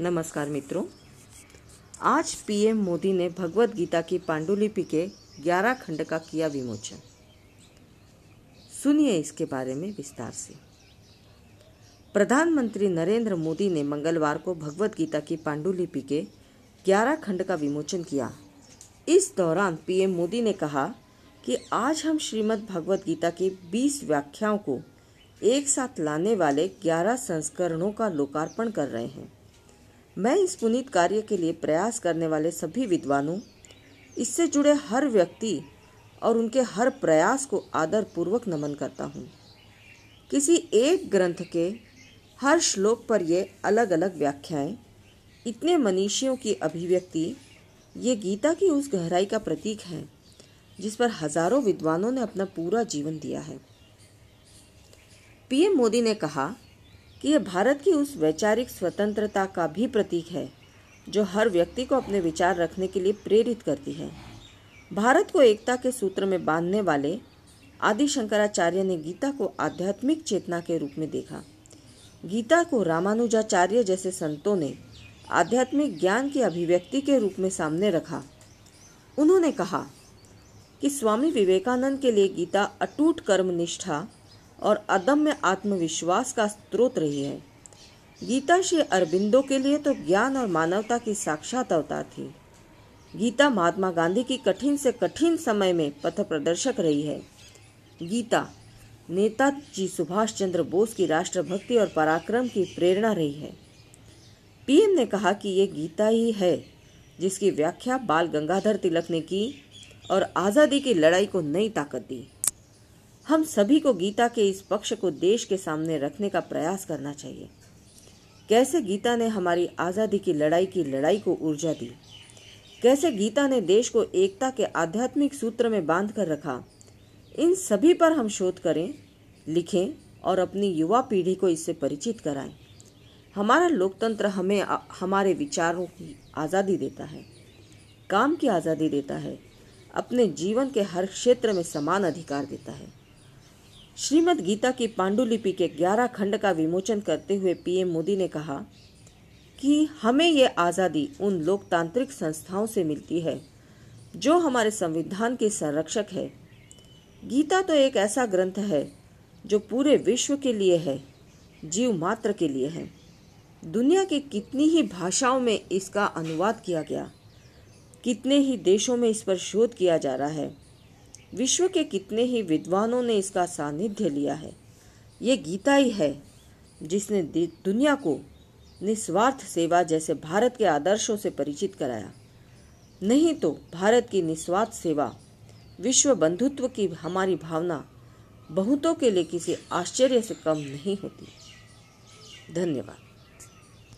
नमस्कार मित्रों। आज पीएम मोदी ने भगवत गीता की पांडुलिपि के 11 खंड का किया विमोचन। सुनिए इसके बारे में विस्तार से। प्रधानमंत्री नरेंद्र मोदी ने मंगलवार को भगवत गीता की पांडुलिपि के 11 खंड का विमोचन किया। इस दौरान पीएम मोदी ने कहा कि आज हम श्रीमद् भगवत गीता की 20 व्याख्याओं को एक साथ लाने वाले 11 संस्करणों का लोकार्पण कर रहे हैं। मैं इस पुनीत कार्य के लिए प्रयास करने वाले सभी विद्वानों, इससे जुड़े हर व्यक्ति और उनके हर प्रयास को आदर पूर्वक नमन करता हूँ। किसी एक ग्रंथ के हर श्लोक पर ये अलग अलग व्याख्याएँ, इतने मनीषियों की अभिव्यक्ति, ये गीता की उस गहराई का प्रतीक है, जिस पर हज़ारों विद्वानों ने अपना पूरा जीवन दिया है। पीएम मोदी ने कहा कि यह भारत की उस वैचारिक स्वतंत्रता का भी प्रतीक है, जो हर व्यक्ति को अपने विचार रखने के लिए प्रेरित करती है। भारत को एकता के सूत्र में बांधने वाले आदि शंकराचार्य ने गीता को आध्यात्मिक चेतना के रूप में देखा। गीता को रामानुजाचार्य जैसे संतों ने आध्यात्मिक ज्ञान की अभिव्यक्ति के रूप में सामने रखा। उन्होंने कहा कि स्वामी विवेकानंद के लिए गीता अटूट कर्म निष्ठा और अदम्य आत्मविश्वास का स्रोत रही है। गीता श्री अरबिंदो के लिए तो ज्ञान और मानवता की साक्षात अवतार थी। गीता महात्मा गांधी की कठिन से कठिन समय में पथ प्रदर्शक रही है। गीता, नेताजी सुभाष चंद्र बोस की राष्ट्रभक्ति और पराक्रम की प्रेरणा रही है। पीएम ने कहा कि ये गीता ही है, जिसकी व्याख्या बाल गंगाधर तिलक ने की और आज़ादी की लड़ाई को नई ताकत दी। हम सभी को गीता के इस पक्ष को देश के सामने रखने का प्रयास करना चाहिए। कैसे गीता ने हमारी आज़ादी की लड़ाई की लड़ाई को ऊर्जा दी? कैसे गीता ने देश को एकता के आध्यात्मिक सूत्र में बाँध कर रखा? इन सभी पर हम शोध करें, लिखें और अपनी युवा पीढ़ी को इससे परिचित कराएँ। हमारा लोकतंत्र हमें हमारे विचारों की आज़ादी देता है, काम की आज़ादी देता है, अपने जीवन के हर क्षेत्र में समान अधिकार देता है। श्रीमद् गीता की पांडुलिपि के ग्यारह खंड का विमोचन करते हुए पीएम मोदी ने कहा कि हमें ये आज़ादी उन लोकतांत्रिक संस्थाओं से मिलती है, जो हमारे संविधान के संरक्षक है। गीता तो एक ऐसा ग्रंथ है, जो पूरे विश्व के लिए है, जीव मात्र के लिए है। दुनिया के कितनी ही भाषाओं में इसका अनुवाद किया गया, कितने ही देशों में इस पर शोध किया जा रहा है विश्व के कितने ही विद्वानों ने इसका सानिध्य लिया है। ये गीता ही है, जिसने दुनिया को निस्वार्थ सेवा जैसे भारत के आदर्शों से परिचित कराया। नहीं तो भारत की निस्वार्थ सेवा, विश्व बंधुत्व की हमारी भावना बहुतों के लिए किसी आश्चर्य से कम नहीं होती। धन्यवाद।